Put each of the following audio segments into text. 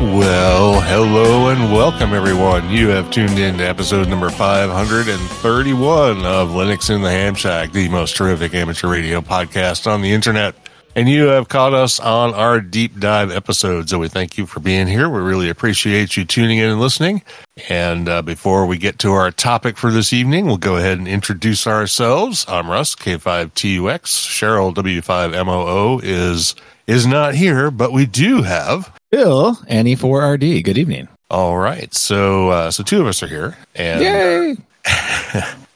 Well, hello and welcome everyone. You have tuned in to episode number 531 of Linux in the Ham Shack, the most terrific amateur radio podcast on the internet. And you have caught us on our deep dive episode. So we thank you for being here. We really appreciate you tuning in and listening. And uh, before we get to our topic for this evening, we'll go ahead and introduce ourselves. I'm Russ, K5TUX. Cheryl, W5MOO, is is not here, but we do have Bill, NE4RD. Good evening. All right. So, uh, so two of us are here, and Yay!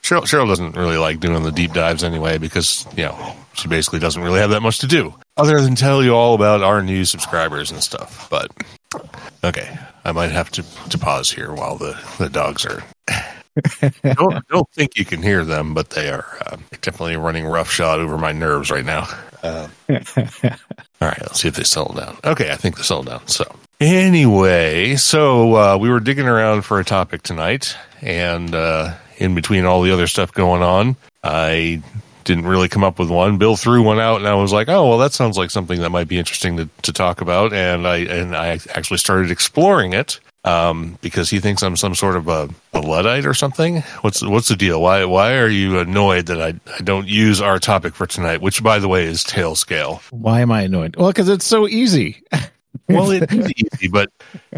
Cheryl, Cheryl doesn't really like doing the deep dives anyway because you know she basically doesn't really have that much to do other than tell you all about our new subscribers and stuff. But okay, I might have to to pause here while the the dogs are. Don't don't think you can hear them, but they are uh, definitely running roughshod over my nerves right now. Uh, all right, let's see if they settle down. Okay, I think they settled down. So, anyway, so uh, we were digging around for a topic tonight, and uh, in between all the other stuff going on, I didn't really come up with one. Bill threw one out, and I was like, "Oh, well, that sounds like something that might be interesting to, to talk about." And I and I actually started exploring it um, because he thinks I'm some sort of a, a luddite or something. What's what's the deal? Why why are you annoyed that I, I don't use our topic for tonight, which by the way is Tailscale? Why am I annoyed? Well, because it's so easy. Well, it is easy, but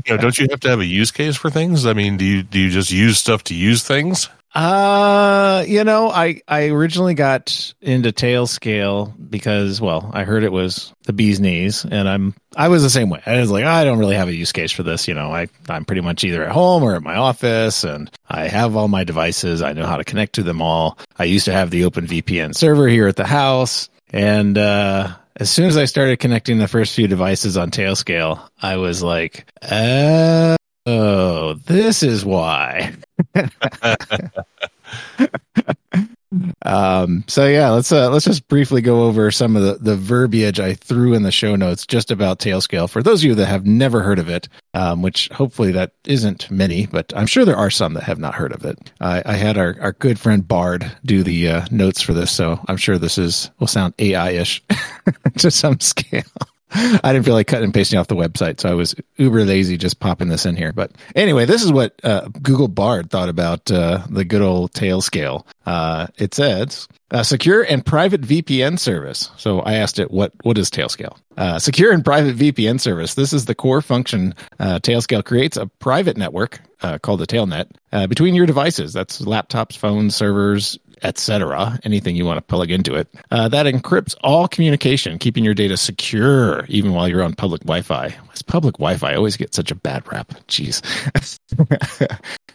you know, don't you have to have a use case for things? I mean, do you do you just use stuff to use things? Uh, you know, I I originally got into Tailscale because, well, I heard it was the bee's knees, and I'm I was the same way. I was like, I don't really have a use case for this. You know, I I'm pretty much either at home or at my office, and I have all my devices. I know how to connect to them all. I used to have the Open VPN server here at the house, and uh, as soon as I started connecting the first few devices on Tailscale, I was like, oh, this is why. um so yeah let's uh let's just briefly go over some of the the verbiage i threw in the show notes just about tailscale for those of you that have never heard of it um which hopefully that isn't many but i'm sure there are some that have not heard of it i i had our our good friend bard do the uh, notes for this so i'm sure this is will sound ai-ish to some scale I didn't feel like cutting and pasting off the website, so I was uber lazy just popping this in here. But anyway, this is what uh, Google Bard thought about uh, the good old Tailscale. Uh, it says a secure and private VPN service. So I asked it, what what is Tailscale? Uh, secure and private VPN service. This is the core function. Uh, Tailscale creates a private network uh, called the Tailnet uh, between your devices. That's laptops, phones, servers, etc. Anything you want to plug into it uh, that encrypts all communication, keeping your data secure even while you're on public Wi-Fi. This public Wi-Fi always get such a bad rap. Jeez,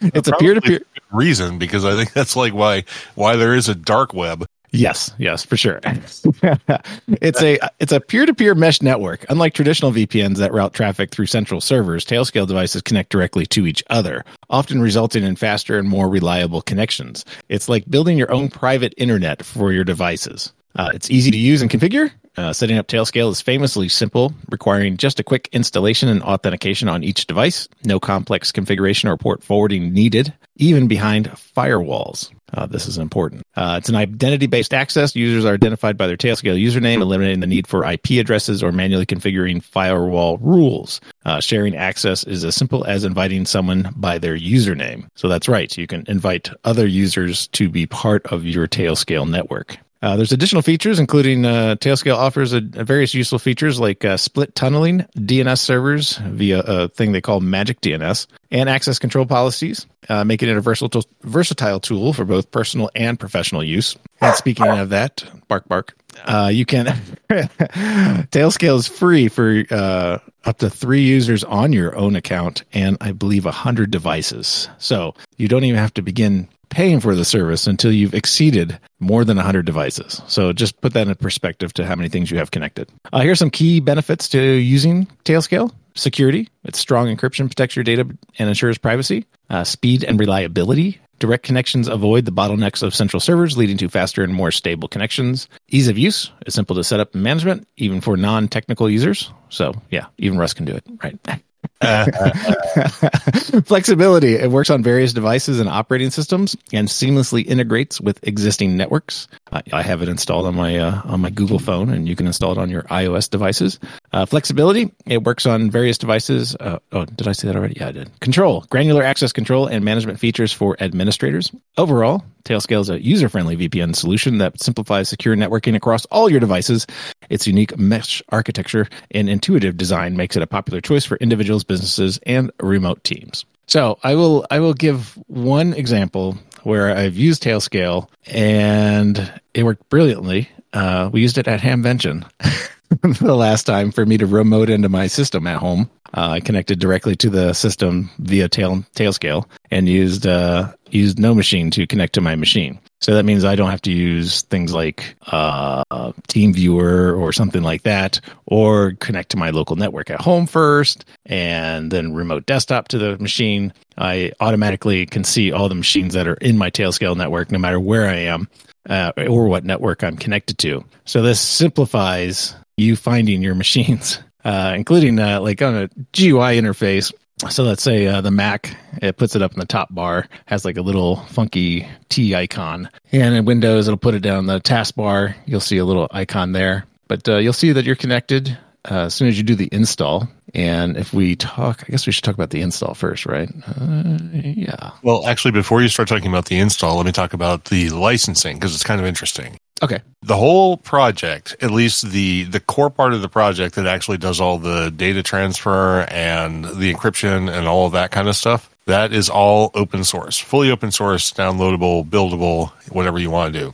it's a peer-to-peer. reason because I think that's like why why there is a dark web. Yes, yes, for sure. it's a it's a peer-to-peer mesh network. Unlike traditional VPNs that route traffic through central servers, Tailscale devices connect directly to each other, often resulting in faster and more reliable connections. It's like building your own private internet for your devices. Uh, it's easy to use and configure. Uh, setting up Tailscale is famously simple, requiring just a quick installation and authentication on each device. No complex configuration or port forwarding needed, even behind firewalls. Uh, this is important. Uh, it's an identity based access. Users are identified by their Tailscale username, eliminating the need for IP addresses or manually configuring firewall rules. Uh, sharing access is as simple as inviting someone by their username. So that's right. You can invite other users to be part of your Tailscale network. Uh, there's additional features, including uh, Tailscale offers a, a various useful features like uh, split tunneling DNS servers via a thing they call Magic DNS and access control policies, uh, making it a versatile versatile tool for both personal and professional use. And speaking of that, bark bark. Uh, you can Tailscale is free for uh, up to three users on your own account, and I believe a hundred devices. So you don't even have to begin paying for the service until you've exceeded more than 100 devices. So just put that in perspective to how many things you have connected. Uh, here's some key benefits to using Tailscale. Security. Its strong encryption protects your data and ensures privacy. Uh, speed and reliability. Direct connections avoid the bottlenecks of central servers, leading to faster and more stable connections. Ease of use is simple to set up and management, even for non technical users. So, yeah, even Russ can do it, right? Flexibility. It works on various devices and operating systems and seamlessly integrates with existing networks. I, I have it installed on my uh, on my Google phone, and you can install it on your iOS devices. Uh, flexibility. It works on various devices. Uh, oh, did I say that already? Yeah, I did. Control. Granular access control and management features for administrators. Overall, Tailscale is a user friendly VPN solution that simplifies secure networking across all your devices. Its unique mesh architecture and intuitive design makes it a popular choice for individuals, businesses, and remote teams. So I will I will give one example where I've used Tailscale and it worked brilliantly. Uh, we used it at Hamvention the last time for me to remote into my system at home. Uh, I connected directly to the system via tail Tailscale and used uh, used NoMachine to connect to my machine. So that means I don't have to use things like uh, TeamViewer or something like that, or connect to my local network at home first, and then remote desktop to the machine. I automatically can see all the machines that are in my Tailscale network, no matter where I am uh, or what network I'm connected to. So this simplifies you finding your machines, uh, including uh, like on a GUI interface. So let's say uh, the Mac, it puts it up in the top bar, has like a little funky T icon. And in Windows, it'll put it down the taskbar. You'll see a little icon there. But uh, you'll see that you're connected uh, as soon as you do the install. And if we talk, I guess we should talk about the install first, right? Uh, yeah. Well, actually, before you start talking about the install, let me talk about the licensing because it's kind of interesting. Okay. The whole project, at least the the core part of the project that actually does all the data transfer and the encryption and all of that kind of stuff, that is all open source, fully open source, downloadable, buildable, whatever you want to do.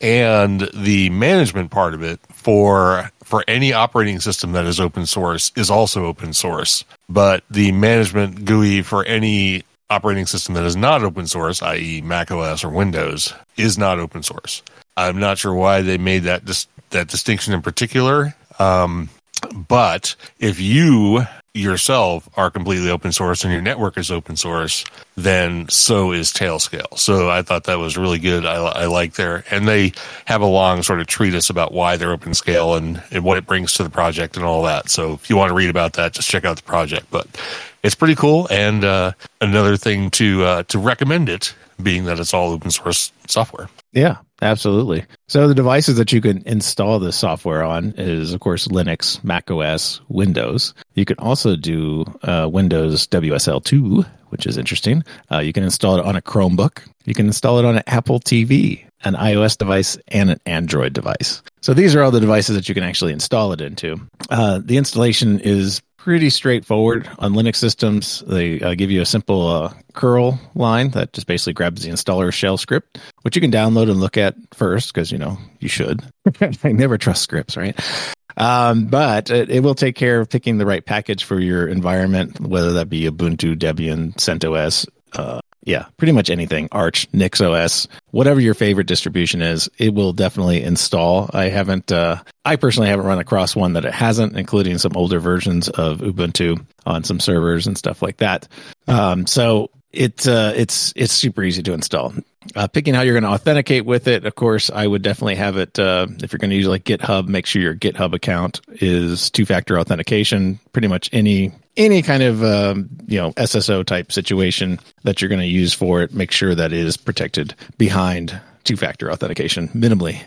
And the management part of it for for any operating system that is open source is also open source. But the management GUI for any operating system that is not open source, i.e., Mac OS or Windows, is not open source. I'm not sure why they made that dis- that distinction in particular. Um, but if you yourself are completely open source and your network is open source, then so is Tailscale. So I thought that was really good. I, I like there, and they have a long sort of treatise about why they're open scale and, and what it brings to the project and all that. So if you want to read about that, just check out the project. But it's pretty cool, and uh, another thing to uh, to recommend it, being that it's all open source software. Yeah, absolutely. So the devices that you can install this software on is, of course, Linux, Mac OS, Windows. You can also do uh, Windows WSL2, which is interesting. Uh, you can install it on a Chromebook. You can install it on an Apple TV, an iOS device, and an Android device. So these are all the devices that you can actually install it into. Uh, the installation is pretty straightforward on Linux systems. They uh, give you a simple uh, curl line that just basically grabs the installer shell script, which you can download and look at first because you know you should. I never trust scripts, right? Um, but it, it, will take care of picking the right package for your environment, whether that be Ubuntu, Debian, CentOS, uh, yeah, pretty much anything. Arch, NixOS, whatever your favorite distribution is, it will definitely install. I haven't, uh, I personally haven't run across one that it hasn't, including some older versions of Ubuntu on some servers and stuff like that. Um, so it's uh, it's, it's super easy to install. Uh, picking how you're going to authenticate with it, of course, I would definitely have it. Uh, if you're going to use like GitHub, make sure your GitHub account is two-factor authentication. Pretty much any any kind of um, you know SSO type situation that you're going to use for it, make sure that it is protected behind two-factor authentication minimally.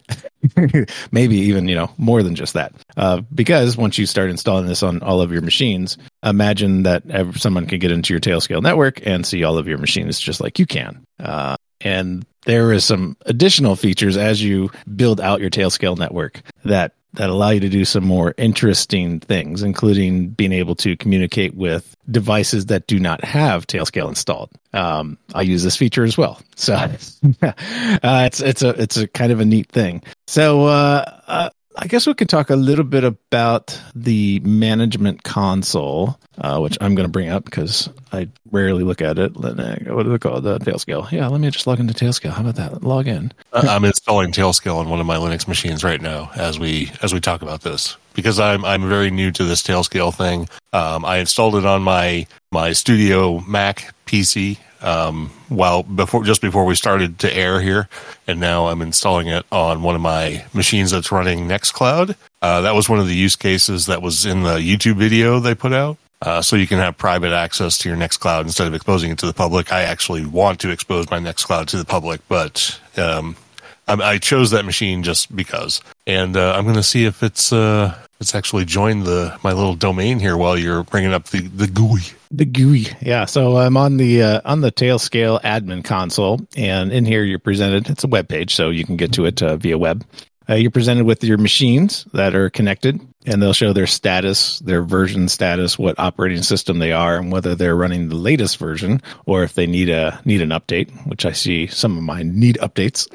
Maybe even you know more than just that. Uh, because once you start installing this on all of your machines imagine that someone can get into your tailscale network and see all of your machines just like you can. Uh, And there is some additional features as you build out your Tailscale network that that allow you to do some more interesting things, including being able to communicate with devices that do not have Tailscale installed. Um, I use this feature as well, so uh, it's it's a it's a kind of a neat thing. So uh, uh, I guess we could talk a little bit about the management console, uh, which I'm going to bring up because I rarely look at it. What do they call it? The Tailscale. Yeah, let me just log into Tailscale. How about that? Log in. I'm installing Tailscale on one of my Linux machines right now as we as we talk about this because I'm I'm very new to this Tailscale thing. Um, I installed it on my my Studio Mac PC um, while before just before we started to air here, and now I'm installing it on one of my machines that's running Nextcloud. Uh, that was one of the use cases that was in the YouTube video they put out. Uh, so you can have private access to your Nextcloud instead of exposing it to the public. I actually want to expose my Nextcloud to the public, but um, I, chose that machine just because. And uh, I'm going to see if it's uh, it's actually join the my little domain here while you're bringing up the the GUI. The GUI, yeah. So I'm on the uh, on the Tailscale admin console, and in here you're presented. It's a web page, so you can get to it uh, via web. Uh, you're presented with your machines that are connected, and they'll show their status, their version status, what operating system they are, and whether they're running the latest version or if they need a need an update. Which I see some of mine need updates.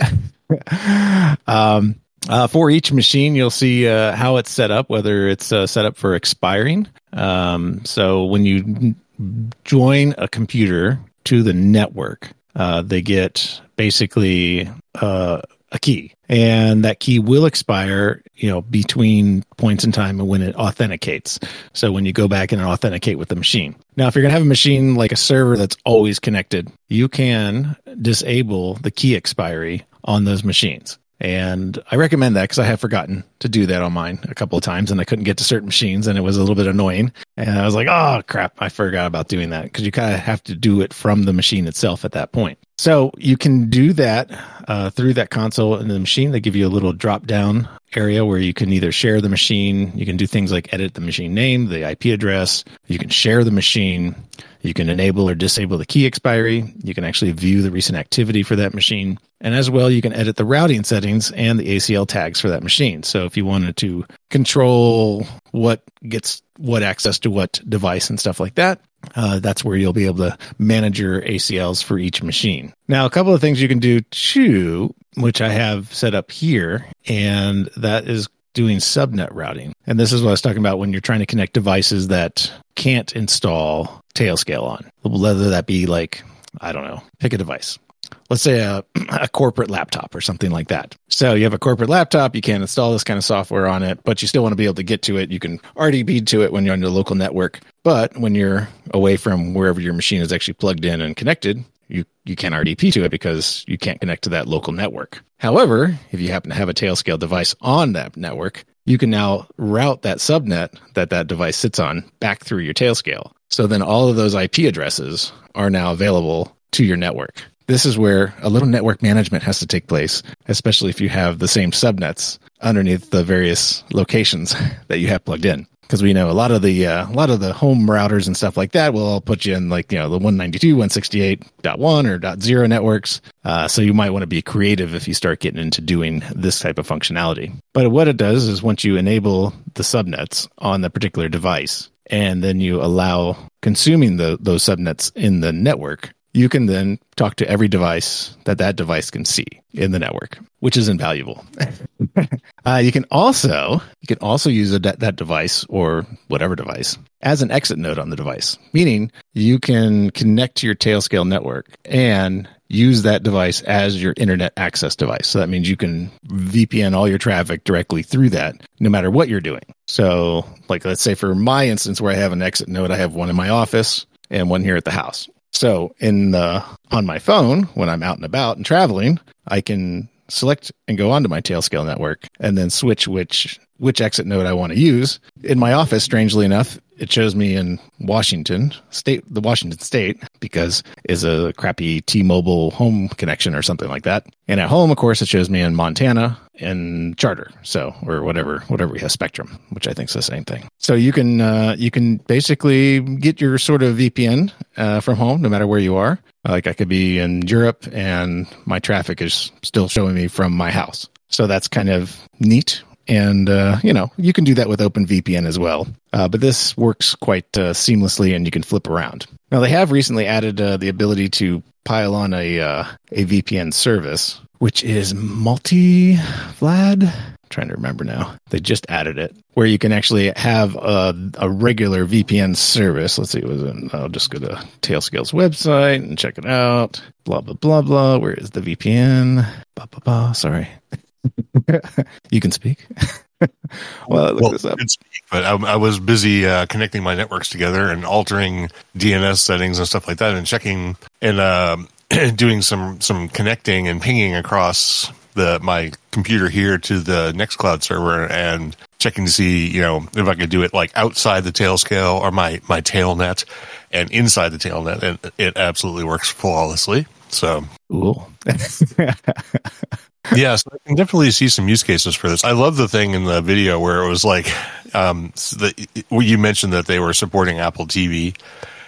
um, uh, for each machine, you'll see uh, how it's set up, whether it's uh, set up for expiring. Um, so when you join a computer to the network, uh, they get basically uh, a key, and that key will expire, you know, between points in time and when it authenticates. So when you go back and authenticate with the machine. Now, if you're going to have a machine like a server that's always connected, you can disable the key expiry on those machines. And I recommend that because I have forgotten to do that on mine a couple of times and I couldn't get to certain machines and it was a little bit annoying. And I was like, oh crap, I forgot about doing that because you kind of have to do it from the machine itself at that point. So you can do that uh, through that console in the machine. They give you a little drop down area where you can either share the machine, you can do things like edit the machine name, the IP address, you can share the machine, you can enable or disable the key expiry, you can actually view the recent activity for that machine, and as well, you can edit the routing settings and the ACL tags for that machine. So if you wanted to control what gets what access to what device and stuff like that, uh, that's where you'll be able to manage your ACLs for each machine. Now, a couple of things you can do too, which I have set up here, and that is doing subnet routing. And this is what I was talking about when you're trying to connect devices that can't install Tailscale on, whether that be like, I don't know, pick a device let's say a, a corporate laptop or something like that. So you have a corporate laptop, you can't install this kind of software on it, but you still want to be able to get to it. You can RDP to it when you're on your local network, but when you're away from wherever your machine is actually plugged in and connected, you, you can't RDP to it because you can't connect to that local network. However, if you happen to have a Tailscale device on that network, you can now route that subnet that that device sits on back through your Tailscale. So then all of those IP addresses are now available to your network. This is where a little network management has to take place, especially if you have the same subnets underneath the various locations that you have plugged in. Because we know a lot of the uh, a lot of the home routers and stuff like that will all put you in like you know the 192, 168.1 or .0 networks. Uh, so you might want to be creative if you start getting into doing this type of functionality. But what it does is once you enable the subnets on the particular device, and then you allow consuming the, those subnets in the network, you can then talk to every device that that device can see in the network, which is invaluable. uh, you can also you can also use a, that device or whatever device as an exit node on the device, meaning you can connect to your Tailscale network and use that device as your internet access device. So that means you can VPN all your traffic directly through that, no matter what you're doing. So, like, let's say for my instance, where I have an exit node, I have one in my office and one here at the house. So in the on my phone when I'm out and about and traveling, I can select and go onto my Tailscale network and then switch which which exit node I want to use. In my office, strangely enough, it shows me in Washington state, the Washington state, because is a crappy T-Mobile home connection or something like that. And at home, of course, it shows me in Montana and Charter, so or whatever, whatever we have Spectrum, which I think is the same thing. So you can uh, you can basically get your sort of VPN uh, from home, no matter where you are. Like I could be in Europe, and my traffic is still showing me from my house. So that's kind of neat and uh, you know you can do that with OpenVPN as well. Uh, but this works quite uh, seamlessly, and you can flip around. Now they have recently added uh, the ability to pile on a uh, a VPN service, which is multi-vlad. I'm trying to remember now. They just added it where you can actually have a, a regular VPN service. Let's see, it was it, I'll just go to Tailscale's website and check it out. Blah blah blah blah. Where is the VPN? Blah blah blah. Sorry. you can speak. well, look well, this up. speak, but I, I was busy uh, connecting my networks together and altering DNS settings and stuff like that, and checking and uh, doing some some connecting and pinging across the my computer here to the Nextcloud server and checking to see you know if I could do it like outside the Tailscale or my my tailnet and inside the tailnet, and it absolutely works flawlessly. So Cool. yeah, so I can definitely see some use cases for this. I love the thing in the video where it was like, um, the, you mentioned that they were supporting Apple TV,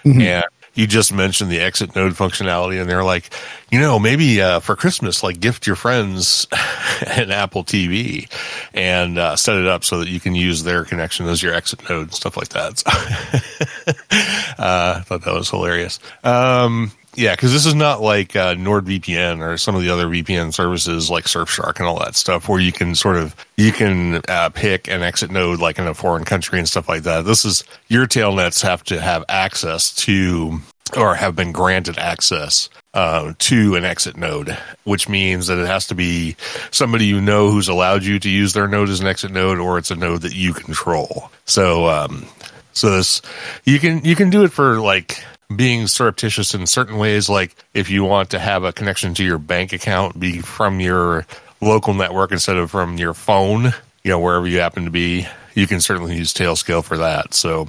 and you just mentioned the exit node functionality, and they're like, you know, maybe uh, for Christmas, like gift your friends an Apple TV and uh, set it up so that you can use their connection as your exit node and stuff like that. So, uh, I thought that was hilarious. Um, yeah, because this is not like uh, NordVPN or some of the other VPN services like Surfshark and all that stuff, where you can sort of you can uh, pick an exit node like in a foreign country and stuff like that. This is your tailnets have to have access to or have been granted access uh, to an exit node, which means that it has to be somebody you know who's allowed you to use their node as an exit node, or it's a node that you control. So, um, so this you can you can do it for like being surreptitious in certain ways, like if you want to have a connection to your bank account be from your local network instead of from your phone, you know, wherever you happen to be, you can certainly use Tailscale for that. So,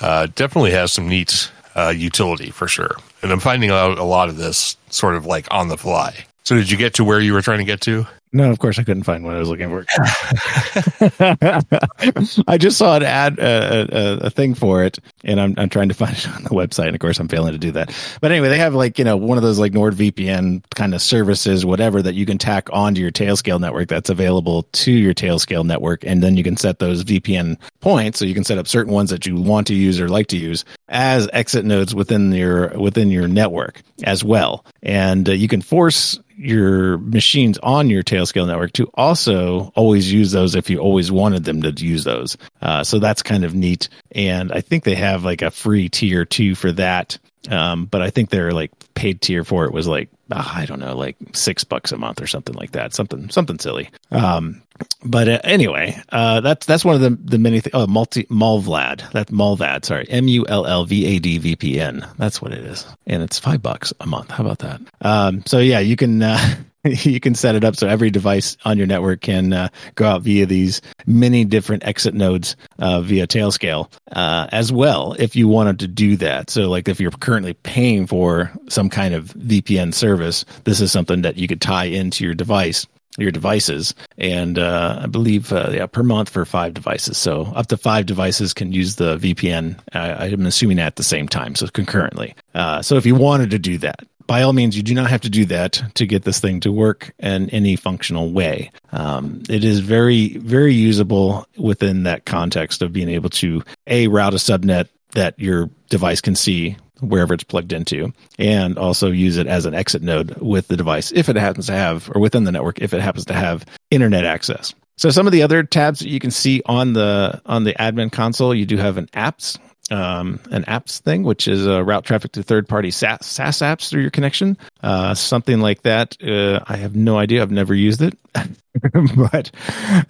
uh, definitely has some neat uh, utility for sure. And I'm finding out a lot of this sort of like on the fly. So, did you get to where you were trying to get to? No, of course I couldn't find what I was looking for. I just saw an ad, uh, a, a thing for it, and I'm I'm trying to find it on the website. And of course, I'm failing to do that. But anyway, they have like you know one of those like NordVPN kind of services, whatever that you can tack onto your Tailscale network that's available to your Tailscale network, and then you can set those VPN points. So you can set up certain ones that you want to use or like to use as exit nodes within your within your network as well, and uh, you can force your machines on your Tailscale network to also always use those if you always wanted them to use those. Uh, so that's kind of neat. And I think they have like a free tier two for that. Um, but I think their like paid tier for it was like uh, I don't know, like six bucks a month or something like that, something something silly. Um, but uh, anyway, uh, that's that's one of the the many th- oh multi Mullvad that's Mullvad sorry M U L L V A D V P N that's what it is, and it's five bucks a month. How about that? Um, so yeah, you can. Uh, you can set it up so every device on your network can uh, go out via these many different exit nodes uh, via Tailscale uh, as well if you wanted to do that. So, like if you're currently paying for some kind of VPN service, this is something that you could tie into your device your devices. And uh, i believe uh, yeah per month for five devices. So up to five devices can use the vpn uh, i'm assuming at the same time so concurrently. So if you wanted to do that by all means you do not have to do that to get this thing to work in any functional way. Um, it is very very usable within that context of being able to a route a subnet that your device can see wherever it's plugged into and also use it as an exit node with the device if it happens to have or within the network if it happens to have internet access. So some of the other tabs that you can see on the on the admin console you do have an apps um, an apps thing, which is uh, route traffic to third party SaaS, SaaS apps through your connection. Uh, something like that. Uh, I have no idea. I've never used it, but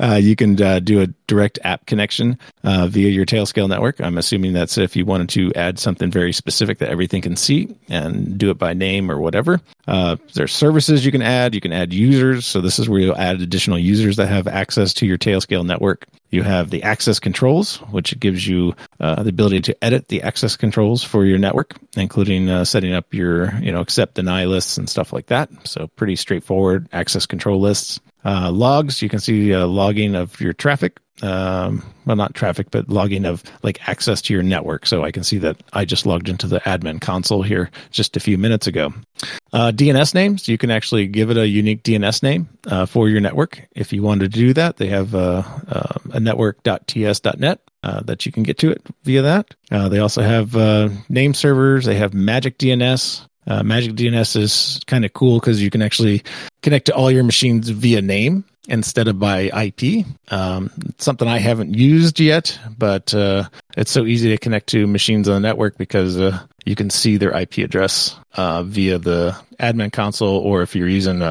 uh, you can uh, do a direct app connection uh, via your Tailscale network. I'm assuming that's if you wanted to add something very specific that everything can see and do it by name or whatever. Uh, there's services you can add. You can add users. So this is where you'll add additional users that have access to your Tailscale network. You have the access controls, which gives you uh, the ability to edit the access controls for your network, including uh, setting up your, you know, accept deny lists and stuff like that. So pretty straightforward access control lists. Uh, logs, you can see uh, logging of your traffic. Um, well, not traffic, but logging of like access to your network. So I can see that I just logged into the admin console here just a few minutes ago. Uh, DNS names, you can actually give it a unique DNS name uh, for your network. If you wanted to do that, they have uh, uh, a network.ts.net uh, that you can get to it via that. Uh, they also have uh, name servers. They have Magic DNS. Uh, Magic DNS is kind of cool because you can actually connect to all your machines via name instead of by IP. Um, something I haven't used yet, but uh, it's so easy to connect to machines on the network because uh, you can see their IP address uh, via the admin console, or if you're using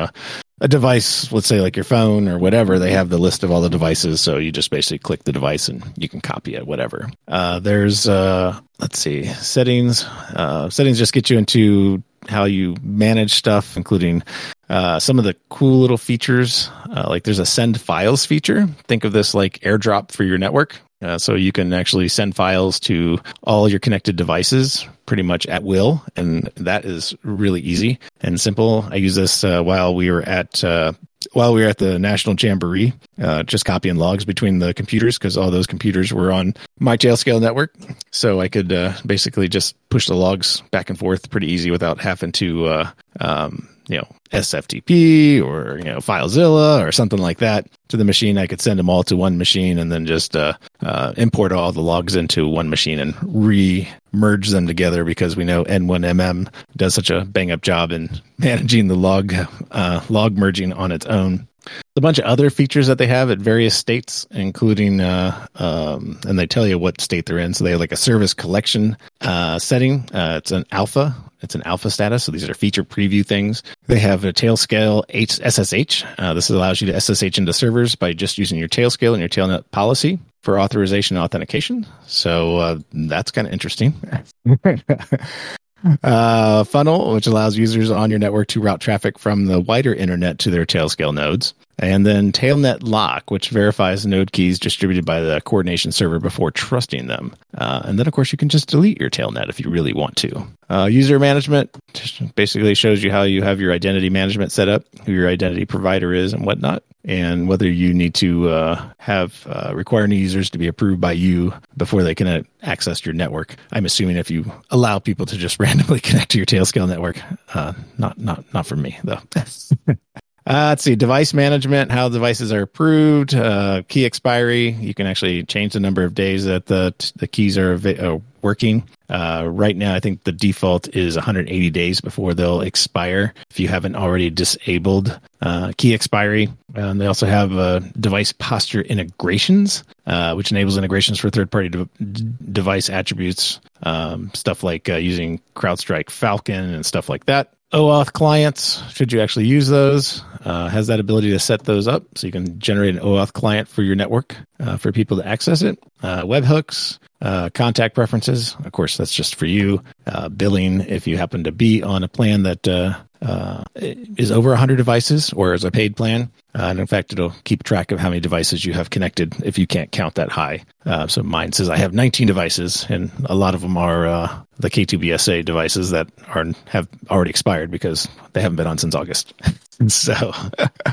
a, device, let's say like your phone or whatever, they have the list of all the devices. So you just basically click the device and you can copy it, whatever. Uh, there's, uh, let's see, settings. Uh, settings just get you into how you manage stuff, including uh, some of the cool little features. Uh, like there's a send files feature. Think of this like airdrop for your network. Uh, so you can actually send files to all your connected devices pretty much at will, and that is really easy and simple. I use this uh, while we were at uh, while we were at the National Jamboree, uh, just copying logs between the computers because all those computers were on my Tailscale network. So I could uh, basically just push the logs back and forth pretty easy without having to, uh, um, you know, SFTP or, you know, FileZilla or something like that to the machine. I could send them all to one machine and then just uh, uh, import all the logs into one machine and re merge them together because we know N1MM does such a bang up job in managing the log uh, log merging on its own. A bunch of other features that they have at various states, including, uh, um, and they tell you what state they're in. So they have like a service collection uh, setting. Uh, it's an alpha. It's an alpha status. So these are feature preview things. They have a Tailscale H- SSH. Uh, this allows you to SSH into servers by just using your Tailscale and your Tailnet policy for authorization and authentication. So uh, that's kind of interesting. uh, funnel, which allows users on your network to route traffic from the wider internet to their Tailscale nodes. And then Tailnet Lock, which verifies node keys distributed by the coordination server before trusting them. Uh, and then, of course, you can just delete your Tailnet if you really want to. Uh, user management basically shows you how you have your identity management set up, who your identity provider is, and whatnot, and whether you need to uh, have uh, require new users to be approved by you before they can uh, access your network. I'm assuming if you allow people to just randomly connect to your Tailscale network, uh, not not not for me though. Uh, let's see, device management, how devices are approved, uh, key expiry. You can actually change the number of days that the the keys are uh, working. Uh, right now, I think the default is 180 days before they'll expire if you haven't already disabled uh, key expiry. Um, they also have uh, device posture integrations, uh, which enables integrations for third party de- device attributes, um, stuff like uh, using CrowdStrike Falcon and stuff like that. OAuth clients, should you actually use those, uh, has that ability to set those up so you can generate an OAuth client for your network uh, for people to access it. Uh, webhooks, uh, contact preferences, of course, that's just for you. Uh, billing, if you happen to be on a plan that uh, uh, is over 100 devices or is a paid plan. Uh, and in fact, it'll keep track of how many devices you have connected if you can't count that high. Uh, so mine says I have 19 devices, and a lot of them are uh, the K2BSA devices that are have already expired because they haven't been on since August. so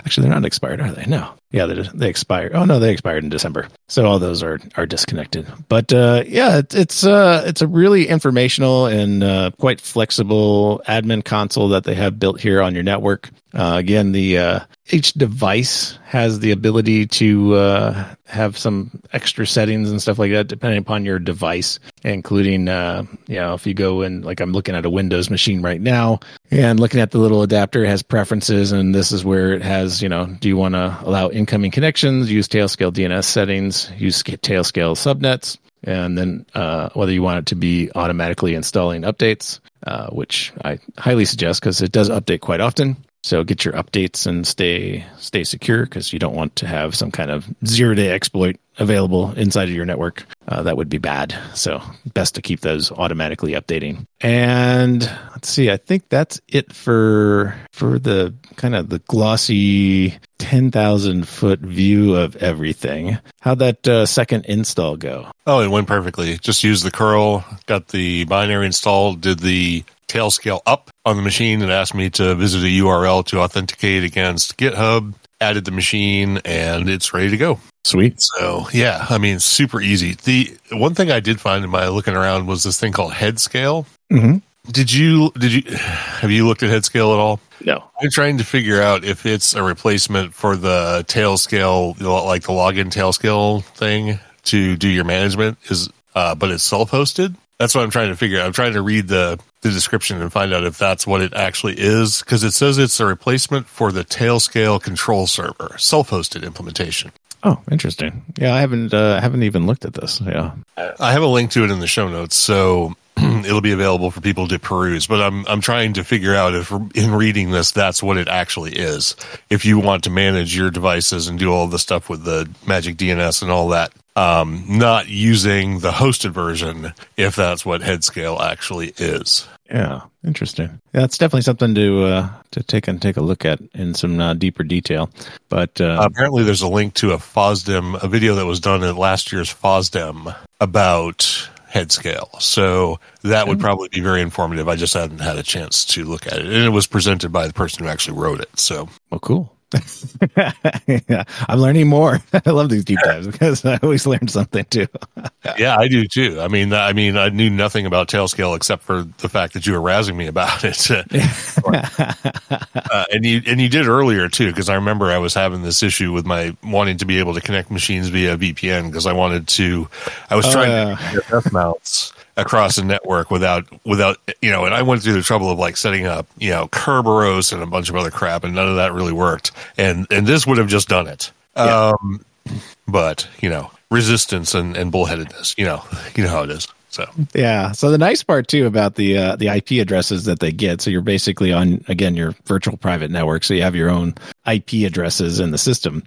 actually, they're not expired, are they? No. Yeah, they they expired. Oh no, they expired in December. So all those are are disconnected. But uh, yeah, it, it's uh, it's a really informational and uh, quite flexible admin console that they have built here on your network. Uh, again, the uh, each device has the ability to uh, have some extra settings and stuff like that, depending upon your device, including uh, you know if you go in like I'm looking at a Windows machine right now and looking at the little adapter, has preferences, and this is where it has you know do you want to allow incoming connections, use Tailscale DNS settings, use Tailscale subnets, and then uh, whether you want it to be automatically installing updates, uh, which I highly suggest because it does update quite often. So get your updates and stay stay secure because you don't want to have some kind of zero day exploit available inside of your network. Uh, that would be bad. So best to keep those automatically updating. And let's see, I think that's it for for the kind of the glossy ten thousand foot view of everything. How'd that uh, second install go? Oh, it went perfectly. Just used the curl, got the binary installed, did the Tailscale up on the machine and asked me to visit a URL to authenticate against GitHub, added the machine, and it's ready to go. Sweet. So yeah, I mean, super easy. The one thing I did find in my looking around was this thing called Headscale. Mm-hmm. Did you did you have you looked at Headscale at all? No. I'm trying to figure out if it's a replacement for the Tailscale, like the login Tailscale thing to do your management is, uh, but it's self hosted. That's what I'm trying to figure out. I'm trying to read the, the description and find out if that's what it actually is because it says it's a replacement for the Tailscale control server, self-hosted implementation. Oh, interesting. Yeah, I haven't uh, haven't even looked at this. Yeah, I have a link to it in the show notes, so it'll be available for people to peruse. But I'm I'm trying to figure out if in reading this, that's what it actually is. If you want to manage your devices and do all the stuff with the Magic DNS and all that, um, not using the hosted version, if that's what Headscale actually is. Yeah, interesting. Yeah, it's definitely something to uh, to take and take a look at in some uh, deeper detail. But uh, apparently, there's a link to a FOSDEM, a video that was done at last year's FOSDEM about Headscale. So that would probably be very informative. I just hadn't had a chance to look at it, and it was presented by the person who actually wrote it. So, well, cool. Yeah, I'm learning more. I love these deep dives because I always learn something too. yeah, I do too. I mean, I mean, I knew nothing about Tailscale except for the fact that you were razzing me about it, uh, and you and you did earlier too. Because I remember I was having this issue with my wanting to be able to connect machines via VPN because I wanted to. I was trying uh, to get mounts across a network without without you know and i went through the trouble of like setting up you know kerberos and a bunch of other crap and none of that really worked. And and this would have just done it. Yeah. um but you know resistance and and bullheadedness you know you know how it is. So. Yeah. So the nice part too about the uh, the ip addresses that they get so you're basically on again your virtual private network so you have your own ip addresses in the system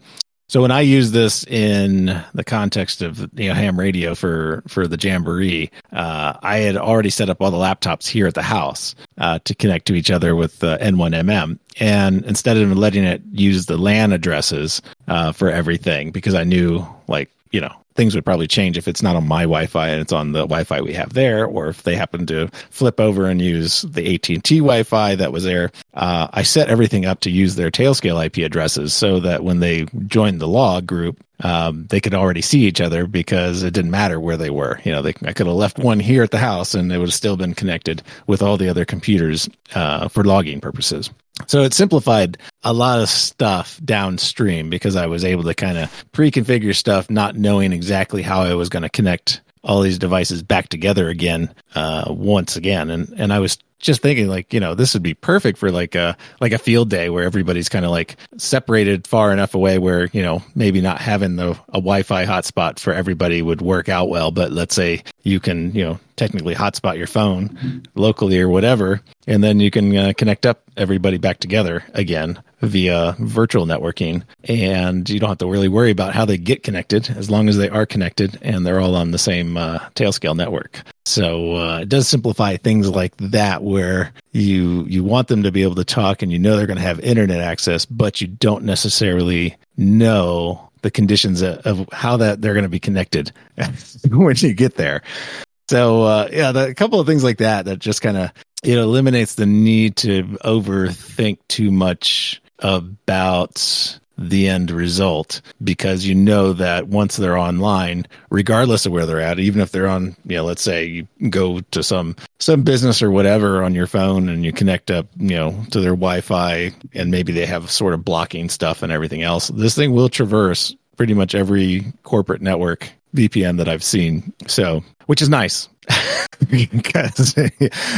so when I use this in the context of you know ham radio for for the jamboree, uh, I had already set up all the laptops here at the house uh, to connect to each other with uh, N1MM, and instead of letting it use the LAN addresses uh, for everything, because I knew like you know things would probably change if it's not on my Wi-Fi and it's on the Wi-Fi we have there, or if they happen to flip over and use the AT and T Wi-Fi that was there. Uh, I set everything up to use their Tailscale IP addresses so that when they joined the log group, um, they could already see each other because it didn't matter where they were. You know, they, I could have left one here at the house and it would have still been connected with all the other computers uh, for logging purposes. So it simplified a lot of stuff downstream because I was able to kind of pre-configure stuff, not knowing exactly how I was going to connect all these devices back together again uh, once again. And and I was just thinking like you know this would be perfect for like a like a field day where everybody's kind of like separated far enough away where you know maybe not having the a Wi-Fi hotspot for everybody would work out well. But let's say you can you know technically hotspot your phone locally or whatever, and then you can uh, connect up everybody back together again via virtual networking, and you don't have to really worry about how they get connected as long as they are connected and they're all on the same uh, tailscale network. So uh, it does simplify things like that, where you you want them to be able to talk, and you know they're going to have internet access, but you don't necessarily know the conditions of how that they're going to be connected when you get there. So uh, yeah, the, a couple of things like that that just kind of it eliminates the need to overthink too much about the end result because you know that once they're online regardless of where they're at even if they're on you know let's say you go to some some business or whatever on your phone and you connect up you know to their wi-fi and maybe they have sort of blocking stuff and everything else this thing will traverse pretty much every corporate network vpn that i've seen so which is nice because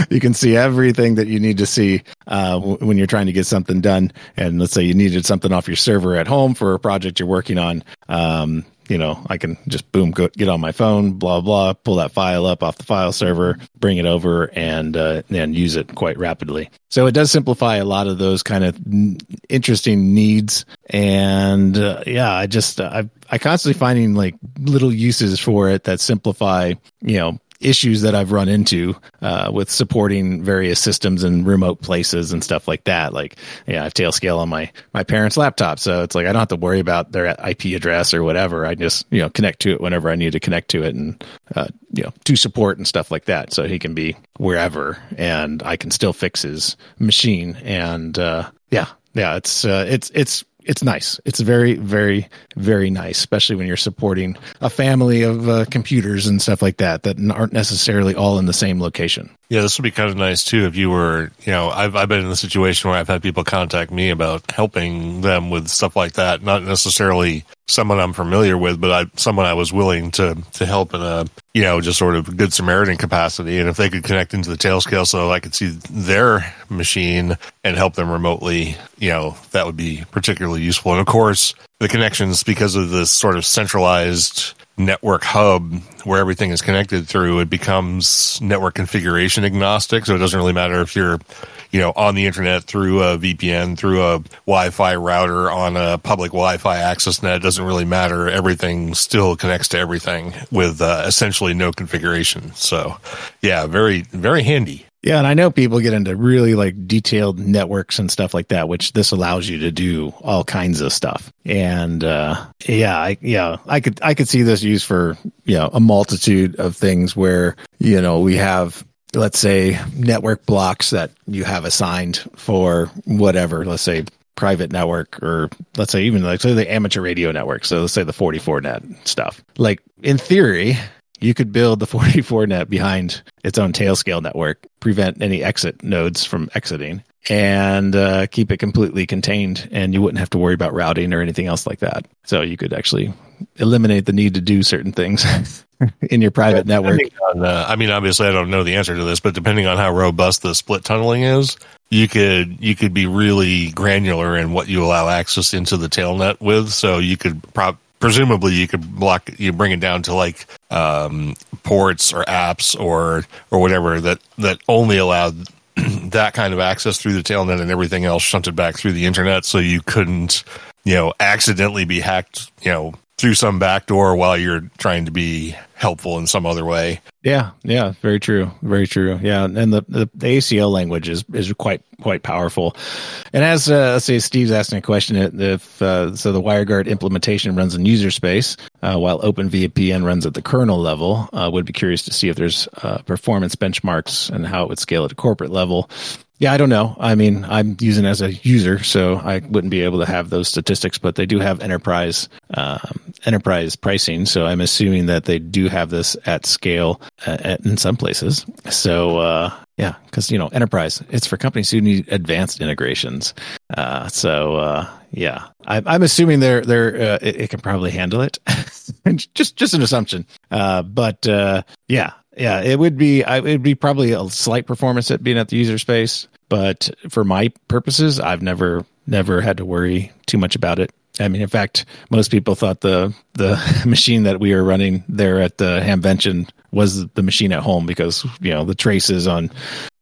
you can see everything that you need to see uh, when you're trying to get something done. And let's say you needed something off your server at home for a project you're working on. Um, you know, I can just boom, go, get on my phone, blah, blah, pull that file up off the file server, bring it over and, uh, use it quite rapidly. So it does simplify a lot of those kind of n- interesting needs. And, uh, yeah, I just, I, I constantly finding like little uses for it that simplify, you know, issues that I've run into uh, with supporting various systems in remote places and stuff like that. Like, yeah, I have Tailscale on my my parents' laptop, so it's like I don't have to worry about their IP address or whatever. I just you know connect to it whenever I need to connect to it, and uh, you know do support and stuff like that. So he can be wherever, and I can still fix his machine. And uh, yeah, yeah, it's uh, it's it's it's nice. It's very, very, very nice, especially when you're supporting a family of uh, computers and stuff like that that aren't necessarily all in the same location. Yeah, this would be kind of nice too if you were, you know, I've I've been in the situation where I've had people contact me about helping them with stuff like that. Not necessarily someone I'm familiar with, but I someone I was willing to to help in a you know just sort of good Samaritan capacity. And if they could connect into the Tailscale so I could see their machine and help them remotely, you know, that would be particularly useful. And of course, the connections because of this sort of centralized network hub where everything is connected through, it becomes network configuration agnostic. So it doesn't really matter if you're, you know, on the internet through a VPN, through a Wi-Fi router on a public Wi-Fi access net. It doesn't really matter. Everything still connects to everything with uh, essentially no configuration. So yeah, very, very handy. Yeah, and I know people get into really like detailed networks and stuff like that, which this allows you to do all kinds of stuff. And uh yeah, I yeah, I could I could see this used for, you know, a multitude of things where, you know, we have let's say network blocks that you have assigned for whatever, let's say private network or let's say even like say the amateur radio network. So let's say the 44 net stuff. Like in theory, you could build the 44 net behind its own Tailscale network, prevent any exit nodes from exiting, and uh, keep it completely contained. And you wouldn't have to worry about routing or anything else like that. So you could actually eliminate the need to do certain things in your private Yeah, network. On, uh, I mean, obviously, I don't know the answer to this, but depending on how robust the split tunneling is, you could you could be really granular in what you allow access into the tailnet with. So you could prob- presumably you could block you bring it down to like um, ports or apps or or whatever that that only allowed that kind of access through the tailnet and everything else shunted back through the internet so you couldn't you know accidentally be hacked you know through some backdoor while you're trying to be helpful in some other way Yeah, yeah, very true, very true. Yeah, and the the, the ACL language is is quite quite powerful. And as uh, let's say Steve's asking a question, if uh, so, the WireGuard implementation runs in user space, uh, while OpenVPN runs at the kernel level. Uh, would be curious to see if there's uh, performance benchmarks and how it would scale at a corporate level. Yeah, I don't know. I mean, I'm using as a user, so I wouldn't be able to have those statistics. But they do have enterprise um, enterprise pricing, so I'm assuming that they do have this at scale uh, at, in some places. So uh, yeah, because you know, enterprise it's for companies who need advanced integrations. Uh, so uh, yeah, I, I'm assuming they're they're uh, it, it can probably handle it. just just an assumption, but yeah, yeah, it would be it would be probably a slight performance at being at the user space, but for my purposes, I've never never had to worry too much about it. I mean, in fact, most people thought the the machine that we were running there at the Hamvention was the machine at home because you know the traces on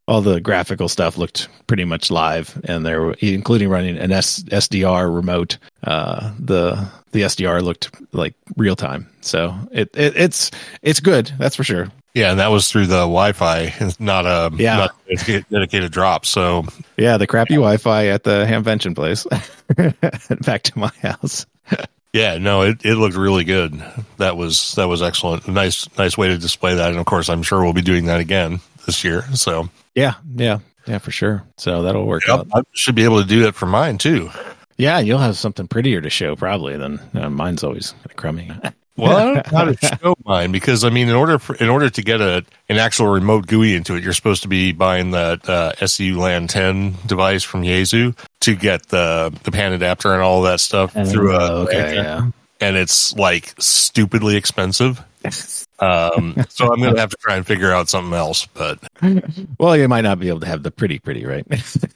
all the graphical stuff looked pretty much live, and there, including running an S, SDR remote. Uh, the the SDR looked like real time, so it, it it's it's good. That's for sure. Yeah and that was through the wi-fi not a Yeah. not a dedicated- dedicated drop so Yeah, the crappy Wi-Fi at the Hamvention place. Back to my house. Yeah, no, it, it looked really good. That was that was excellent. Nice nice way to display that, and of course, I'm sure we'll be doing that again this year. So Yeah, yeah, yeah, for sure. So that'll work out. I should be able to do it for mine too. Yeah, you'll have something prettier to show probably than uh, mine's always crummy. Well, I don't know how to show mine because I mean, in order for, in order to get a an actual remote GUI into it, you're supposed to be buying that uh, SU LAN 10 device from Yaesu to get the the panadapter and all that stuff through a okay, yeah. and it's like stupidly expensive. Um, so I'm going to have to try and figure out something else. But well, you might not be able to have the pretty, pretty, right?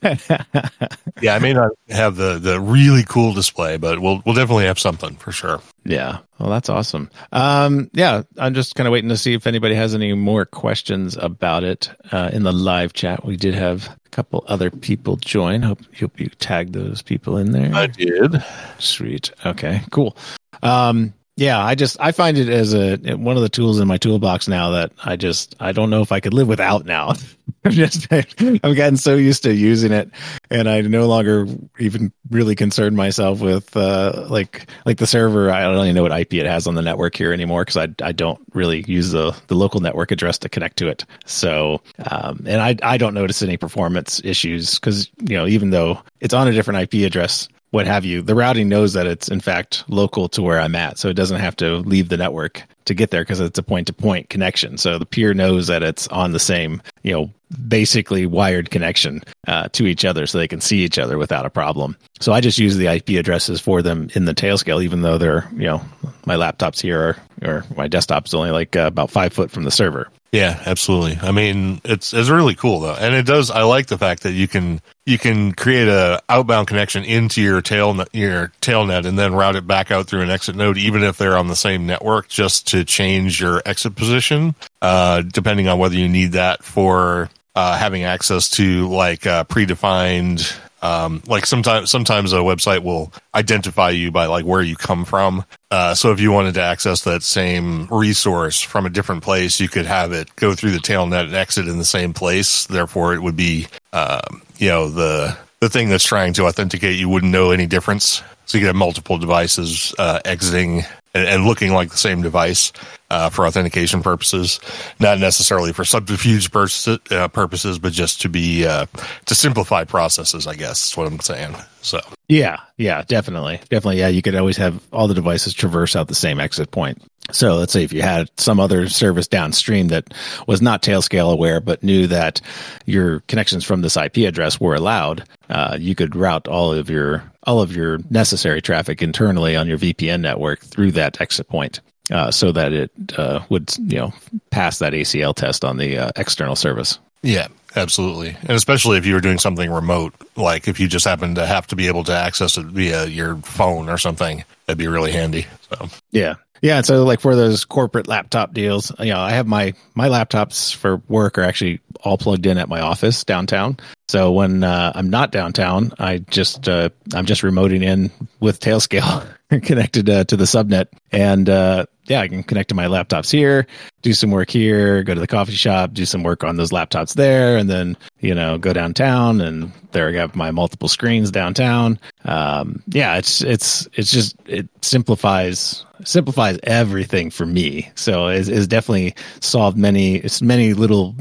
yeah, I may not have the the really cool display, but we'll we'll definitely have something for sure. Yeah. Well, that's awesome. Um, yeah, I'm just kind of waiting to see if anybody has any more questions about it uh, in the live chat. We did have a couple other people join. Hope, hope you tagged those people in there. I did. Sweet. Okay. Cool. Um, yeah, I just I find it as a one of the tools in my toolbox now that I just I don't know if I could live without now. I'm just I've gotten so used to using it, and I no longer even really concern myself with uh, like like the server. I don't even know what IP it has on the network here anymore because I I don't really use the the local network address to connect to it. So um, and I I don't notice any performance issues because you know even though it's on a different IP address what have you. The routing knows that it's in fact local to where I'm at, so it doesn't have to leave the network to get there because it's a point to point connection. So the peer knows that it's on the same, you know, basically wired connection uh, to each other so they can see each other without a problem. So I just use the IP addresses for them in the Tailscale, even though they're, you know, my laptops here are, or my desktop is only like uh, about five foot from the server. Yeah, absolutely. I mean, it's it's really cool though, and it does. I like the fact that you can you can create a outbound connection into your tail your tailnet and then route it back out through an exit node, even if they're on the same network, just to change your exit position, uh, depending on whether you need that for uh, having access to like uh, predefined um, like sometimes sometimes a website will identify you by like where you come from. Uh, so if you wanted to access that same resource from a different place, you could have it go through the tailnet and exit in the same place. Therefore, it would be uh, you know the the thing that's trying to authenticate you wouldn't know any difference. So you could have multiple devices uh, exiting and, and, looking like the same device uh, for authentication purposes, not necessarily for subterfuge purposes, uh, purposes but just to be uh, to simplify processes. I guess is what I'm saying. So yeah, yeah, definitely, definitely. Yeah, you could always have all the devices traverse out the same exit point. So let's say if you had some other service downstream that was not Tailscale aware, but knew that your connections from this IP address were allowed, uh, you could route all of your all of your necessary traffic internally on your VPN network through that exit point. Uh, so that it uh, would, you know, pass that ACL test on the uh, external service. Yeah, absolutely, and especially if you were doing something remote, like if you just happen to have to be able to access it via your phone or something, that'd be really handy. So yeah, yeah, so like for those corporate laptop deals, you know, I have my my laptops for work are actually all plugged in at my office downtown. So when uh, I'm not downtown, I just uh, I'm just remoting in with Tailscale connected uh, to the subnet, and uh, yeah, I can connect to my laptops here, do some work here, go to the coffee shop, do some work on those laptops there, and then you know go downtown, and there I have my multiple screens downtown. Um, yeah, it's it's it's just it simplifies simplifies everything for me. So it's, it's definitely solved many it's many little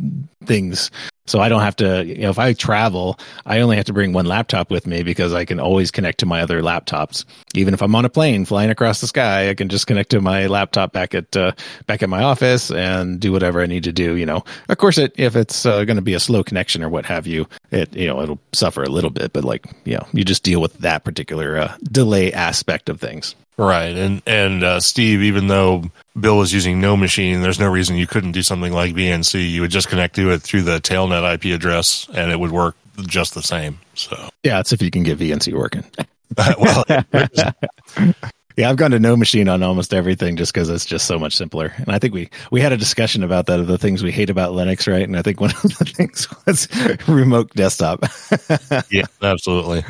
things so I don't have to, you know, if I travel, I only have to bring one laptop with me because I can always connect to my other laptops. Even if I'm on a plane flying across the sky, I can just connect to my laptop back at uh, back at my office and do whatever I need to do. You know, of course, it, if it's uh, going to be a slow connection or what have you, it you know it'll suffer a little bit, but like you know, you just deal with that particular uh, delay aspect of things. Right, and and uh, Steve, even though Bill is using NoMachine, there's no reason you couldn't do something like VNC. You would just connect to it through the Tailnet IP address, and it would work just the same. So yeah, it's if you can get VNC working. well, Yeah, I've gone to NoMachine on almost everything just because it's just so much simpler. And I think we we had a discussion about that of the things we hate about Linux, right? And I think one of the things was remote desktop. yeah, absolutely.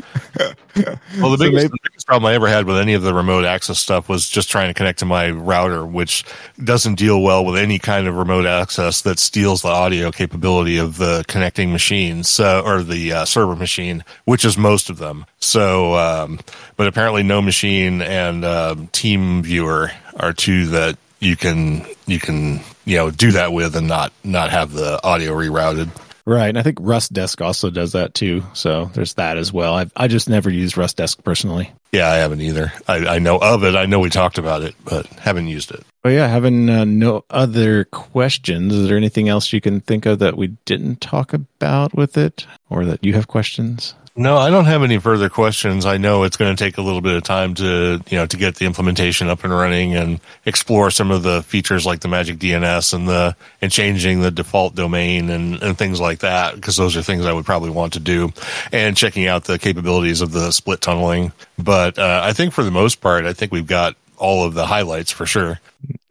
Well, the biggest, so maybe, the biggest problem I ever had with any of the remote access stuff was just trying to connect to my router, which doesn't deal well with any kind of remote access that steals the audio capability of the connecting machines so, or the uh, server machine, which is most of them. So, um, but apparently, NoMachine and uh, TeamViewer are two that you can you can you know do that with and not not have the audio rerouted. Right, and I think Rustdesk also does that too. So there's that as well. I've I just never used Rustdesk personally. Yeah, I haven't either. I, I know of it. I know we talked about it, but haven't used it. But yeah, having uh, no other questions. Is there anything else you can think of that we didn't talk about with it, or that you have questions? No, I don't have any further questions. I know it's going to take a little bit of time to, you know, to get the implementation up and running and explore some of the features like the magic DNS and the, and changing the default domain and, and things like that, because those are things I would probably want to do and checking out the capabilities of the split tunneling. But, uh, I think for the most part, I think we've got all of the highlights for sure.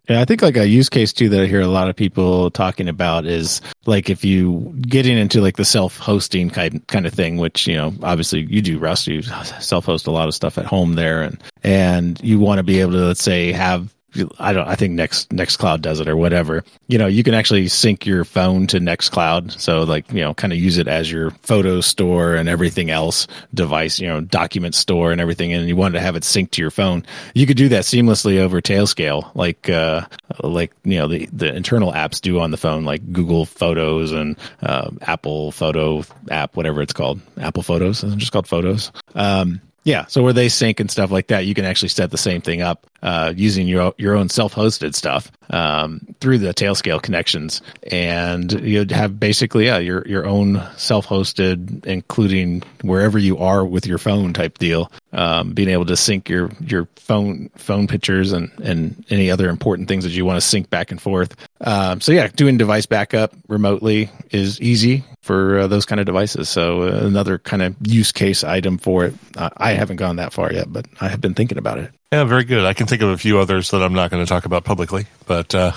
Yeah, I think like a use case too that I hear a lot of people talking about is like if you getting into like the self-hosting kind kind of thing, which you know obviously you do, Rust, You self-host a lot of stuff at home there, and and you want to be able to let's say have I don't. I think Next Nextcloud does it or whatever. You know, you can actually sync your phone to Nextcloud, so like you know, kind of use it as your photo store and everything else device. You know, document store and everything, and you wanted to have it synced to your phone. You could do that seamlessly over Tailscale, like uh, like you know the the internal apps do on the phone, like Google Photos and uh, Apple Photo app, whatever it's called, Apple Photos. Isn't it just called Photos? Um, yeah, so where they sync and stuff like that, you can actually set the same thing up uh, using your your own self-hosted stuff um, through the Tailscale connections, and you'd have basically yeah your your own self-hosted, including wherever you are with your phone type deal. Um, being able to sync your your phone phone pictures and and any other important things that you want to sync back and forth. Um, so yeah, doing device backup remotely is easy for uh, those kind of devices. So uh, another kind of use case item for it. Uh, I haven't gone that far yet, but I have been thinking about it. Yeah, very good. I can think of a few others that I'm not going to talk about publicly, but uh,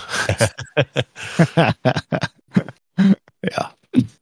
Yeah.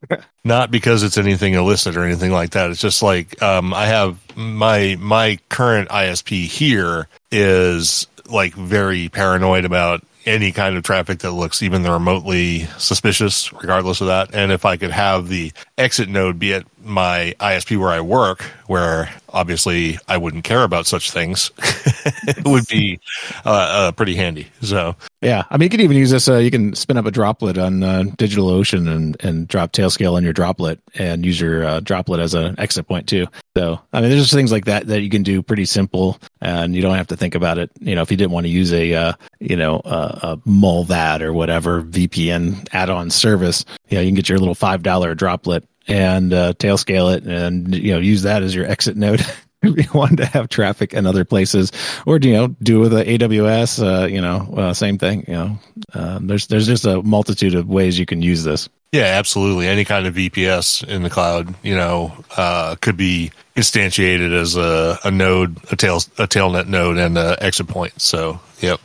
not because it's anything illicit or anything like that. It's just like um, I have my my current ISP here is like very paranoid about any kind of traffic that looks even remotely suspicious, regardless of that. And if I could have the exit node be at my ISP where I work, where obviously I wouldn't care about such things, it would be uh, uh, pretty handy. So Yeah, I mean, you can even use this. Uh, you can spin up a droplet on uh, DigitalOcean and and drop Tailscale on your droplet and use your uh, droplet as an exit point too. So, I mean, there's just things like that that you can do pretty simple, and you don't have to think about it. You know, if you didn't want to use a uh, you know a, a Mullvad or whatever VPN add-on service, you know, you can get your little five dollar droplet and uh, Tailscale it, and you know, use that as your exit node. if you wanted to have traffic in other places, or you know, do with the AWS, uh, you know, uh, same thing. You know, um, there's there's just a multitude of ways you can use this. Yeah, absolutely. Any kind of VPS in the cloud, you know, uh, could be instantiated as a, a node, a tail, a tailnet node, and a exit point. So, yep.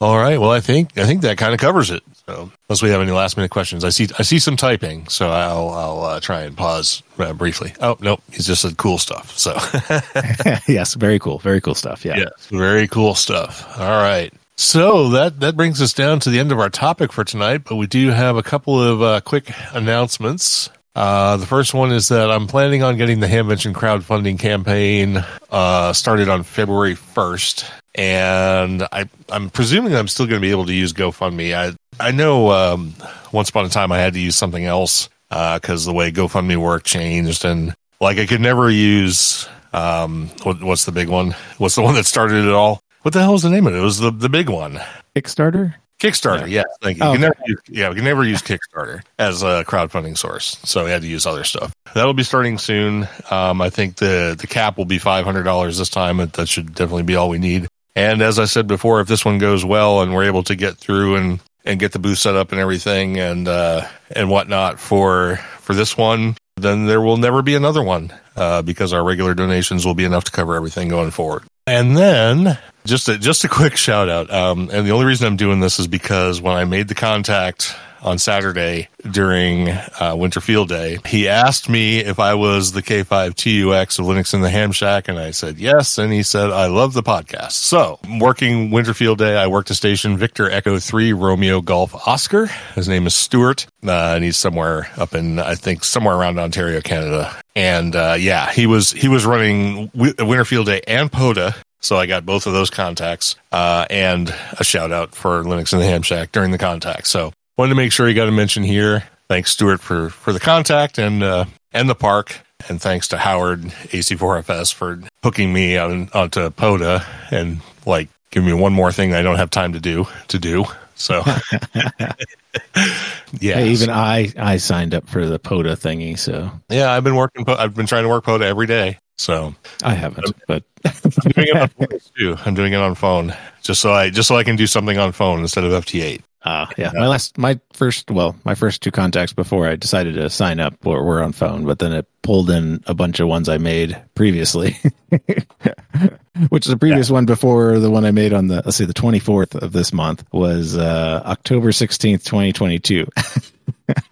All right. Well, I think I think that kind of covers it. So, unless we have any last minute questions, I see I see some typing, so I'll I'll uh, try and pause uh, briefly. Oh nope, he's just said cool stuff. So, yes, very cool, very cool stuff. Yeah. yes, very cool stuff. All right. So that that brings us down to the end of our topic for tonight, but we do have a couple of uh, quick announcements. Uh, the first one is that I'm planning on getting the Hamvention crowdfunding campaign uh, started on February 1st, and I, I'm presuming I'm still going to be able to use GoFundMe. I I know um, once upon a time I had to use something else because the way GoFundMe worked changed, and like I could never use um, what, what's the big one? What's the one that started it all? What the hell was the name of it? It was the the big one. Kickstarter. Kickstarter, yeah, thank you. Oh, You can okay. never use, yeah, we can never use Kickstarter as a crowdfunding source, so we had to use other stuff. That'll be starting soon. Um, I think the the cap will be five hundred dollars this time. That should definitely be all we need. And as I said before, if this one goes well and we're able to get through and and get the booth set up and everything and uh, and whatnot for for this one, then there will never be another one uh, because our regular donations will be enough to cover everything going forward. And then just a, just a quick shout out. Um, and the only reason I'm doing this is because when I made the contact on Saturday during uh, Winter Field Day, he asked me if I was the K5TUX of Linux in the Ham Shack, and I said yes. And he said, I love the podcast. So, working Winter Field Day, I worked a station Victor Echo 3 Romeo Golf Oscar. His name is Stuart, uh, and he's somewhere up in, I think, somewhere around Ontario, Canada. And uh, yeah, he was he was running Wi- Winter Field Day and POTA so I got both of those contacts uh, and a shout out for Linux in the Ham Shack during the contact. So wanted to make sure you got a mention here. Thanks, Stuart, for for the contact and uh, and the park, and thanks to Howard AC4FS for hooking me on onto POTA and like giving me one more thing I don't have time to do to do. So, yeah, Hey, even I I signed up for the POTA thingy, so yeah, I've been working. I've been trying to work POTA every day. So I haven't. But I'm doing it on phone too. I'm doing it on phone just so I just so I can do something on phone instead of FT8. Uh, yeah, my last my first well my first two contacts before I decided to sign up were, were on phone, but then it pulled in a bunch of ones I made previously, which is the previous one before the one I made on the let's see the twenty fourth of this month was uh, October sixteenth, twenty twenty two.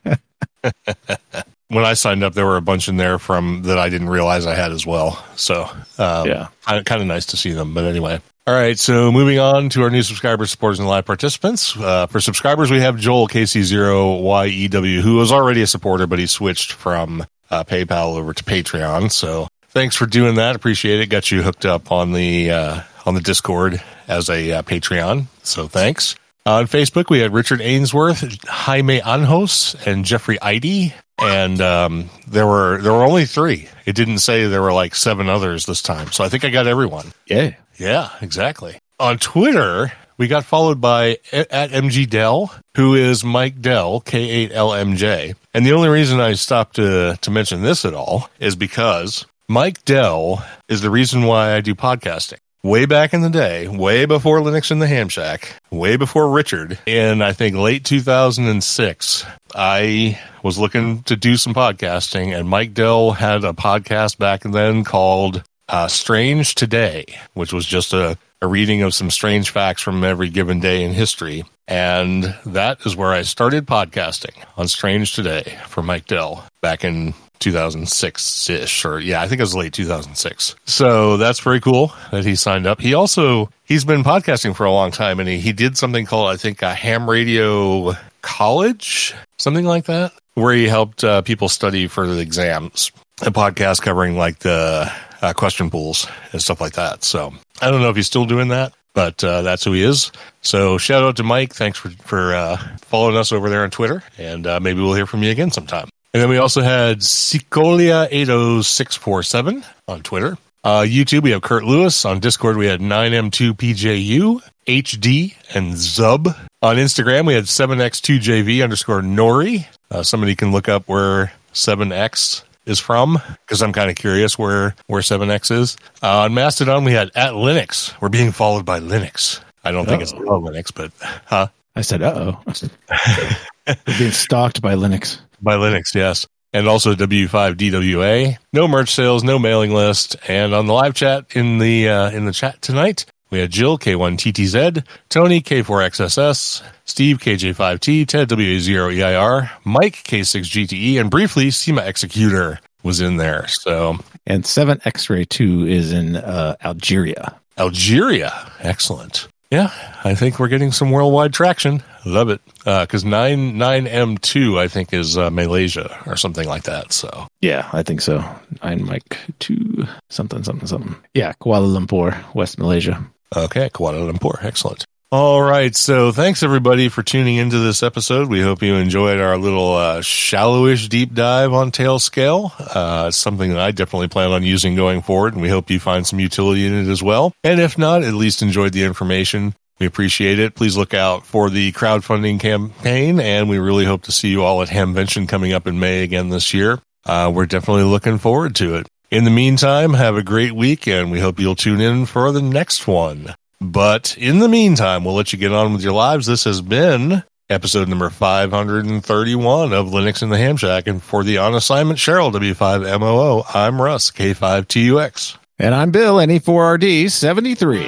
When I signed up, there were a bunch in there from that I didn't realize I had as well. So um, Yeah. kind of, nice to see them. But anyway. All right, so moving on to our new subscribers, supporters, and live participants. Uh, for subscribers, we have Joel KC0YEW, E who was already a supporter, but he switched from uh, PayPal over to Patreon. So thanks for doing that. Appreciate it. Got you hooked up on the uh, on the Discord as a uh, Patreon. So thanks. On Facebook, we had Richard Ainsworth, Jaime Anjos, and Jeffrey Idy. And um, there were there were only three. It didn't say there were like seven others this time. So I think I got everyone. Yeah, Yeah, exactly. On Twitter, we got followed by at MG Dell, who is Mike Dell, K8LMJ. And the only reason I stopped to, to mention this at all is because Mike Dell is the reason why I do podcasting. Way back in the day, way before Linux in the Ham Shack, way before Richard, in I think late 2006, I was looking to do some podcasting, and Mike Dell had a podcast back then called uh, Strange Today, which was just a, a reading of some strange facts from every given day in history. And that is where I started podcasting on Strange Today for Mike Dell back in 2006 ish, or yeah, I think it was late 2006. So that's very cool that he signed up. He also, he's been podcasting for a long time and he, he did something called, I think, a ham radio college, something like that, where he helped uh, people study for the exams. A podcast covering like the uh, question pools and stuff like that. So I don't know if he's still doing that, but uh, that's who he is. So shout out to Mike. Thanks for for uh, following us over there on Twitter, and uh, maybe we'll hear from you again sometime. And then we also had Sicolia eight zero six four seven on Twitter. Uh, YouTube, we have Kurt Lewis. On Discord, we had 9M2PJU, HD, and Zub. On Instagram, we had 7X2JV underscore Nori. Uh, somebody can look up where 7X is from because I'm kind of curious where, where 7X is. Uh, on Mastodon, we had at Linux. We're being followed by Linux. I don't think it's Uh-oh. Linux, but huh? I said, "Uh oh, we're being stalked by Linux." By Linux, yes. And also W5DWA. No merch sales, no mailing list. And on the live chat in the uh, in the chat tonight, we had Jill K1TTZ, Tony K4XSS, Steve KJ5T, Ted WA0EIR, Mike K6GTE, E, and briefly SEMA Executor was in there. So And Seven X-Ray Two is in uh, Algeria. Algeria, excellent. Yeah, I think we're getting some worldwide traction. Love it. Because nine nine M two, I think, is uh, Malaysia or something like that. So Yeah, I think so. Nine Mike Two something something something. Yeah, Kuala Lumpur, West Malaysia. Okay, Kuala Lumpur. Excellent. All right. So thanks everybody for tuning into this episode. We hope you enjoyed our little uh, shallowish deep dive on Tailscale. Uh, it's something that I definitely plan on using going forward, and we hope you find some utility in it as well. And if not, at least enjoyed the information. We appreciate it. Please look out for the crowdfunding campaign, and we really hope to see you all at Hamvention coming up in May again this year. Uh, we're definitely looking forward to it. In the meantime, have a great week, and we hope you'll tune in for the next one. But in the meantime, we'll let you get on with your lives. This has been episode number 531 of Linux in the Ham Shack. And for the on assignment Cheryl W5MOO, I'm Russ K5TUX. And I'm Bill, E NE4RD 73.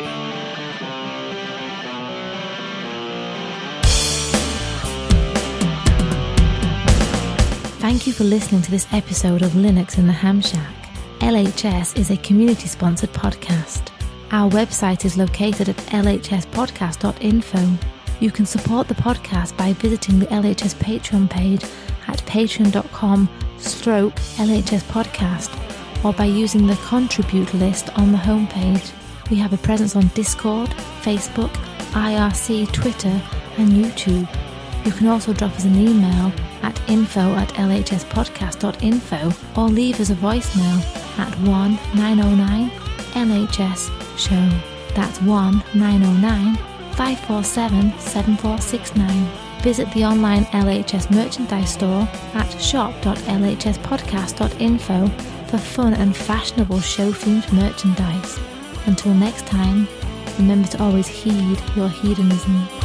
Thank you for listening to this episode of Linux in the Ham Shack. LHS is a community sponsored podcast. Our website is located at lhspodcast.info. You can support the podcast by visiting the LHS Patreon page at patreon.com stroke podcast or by using the contribute list on the homepage. We have a presence on Discord, Facebook, IRC, Twitter, and YouTube. You can also drop us an email at info at lhspodcast.info or leave us a voicemail at 1 909 LHS show. That's 1 909 547 7469. Visit the online LHS merchandise store at shop.lhspodcast.info for fun and fashionable show themed merchandise. Until next time, remember to always heed your hedonism.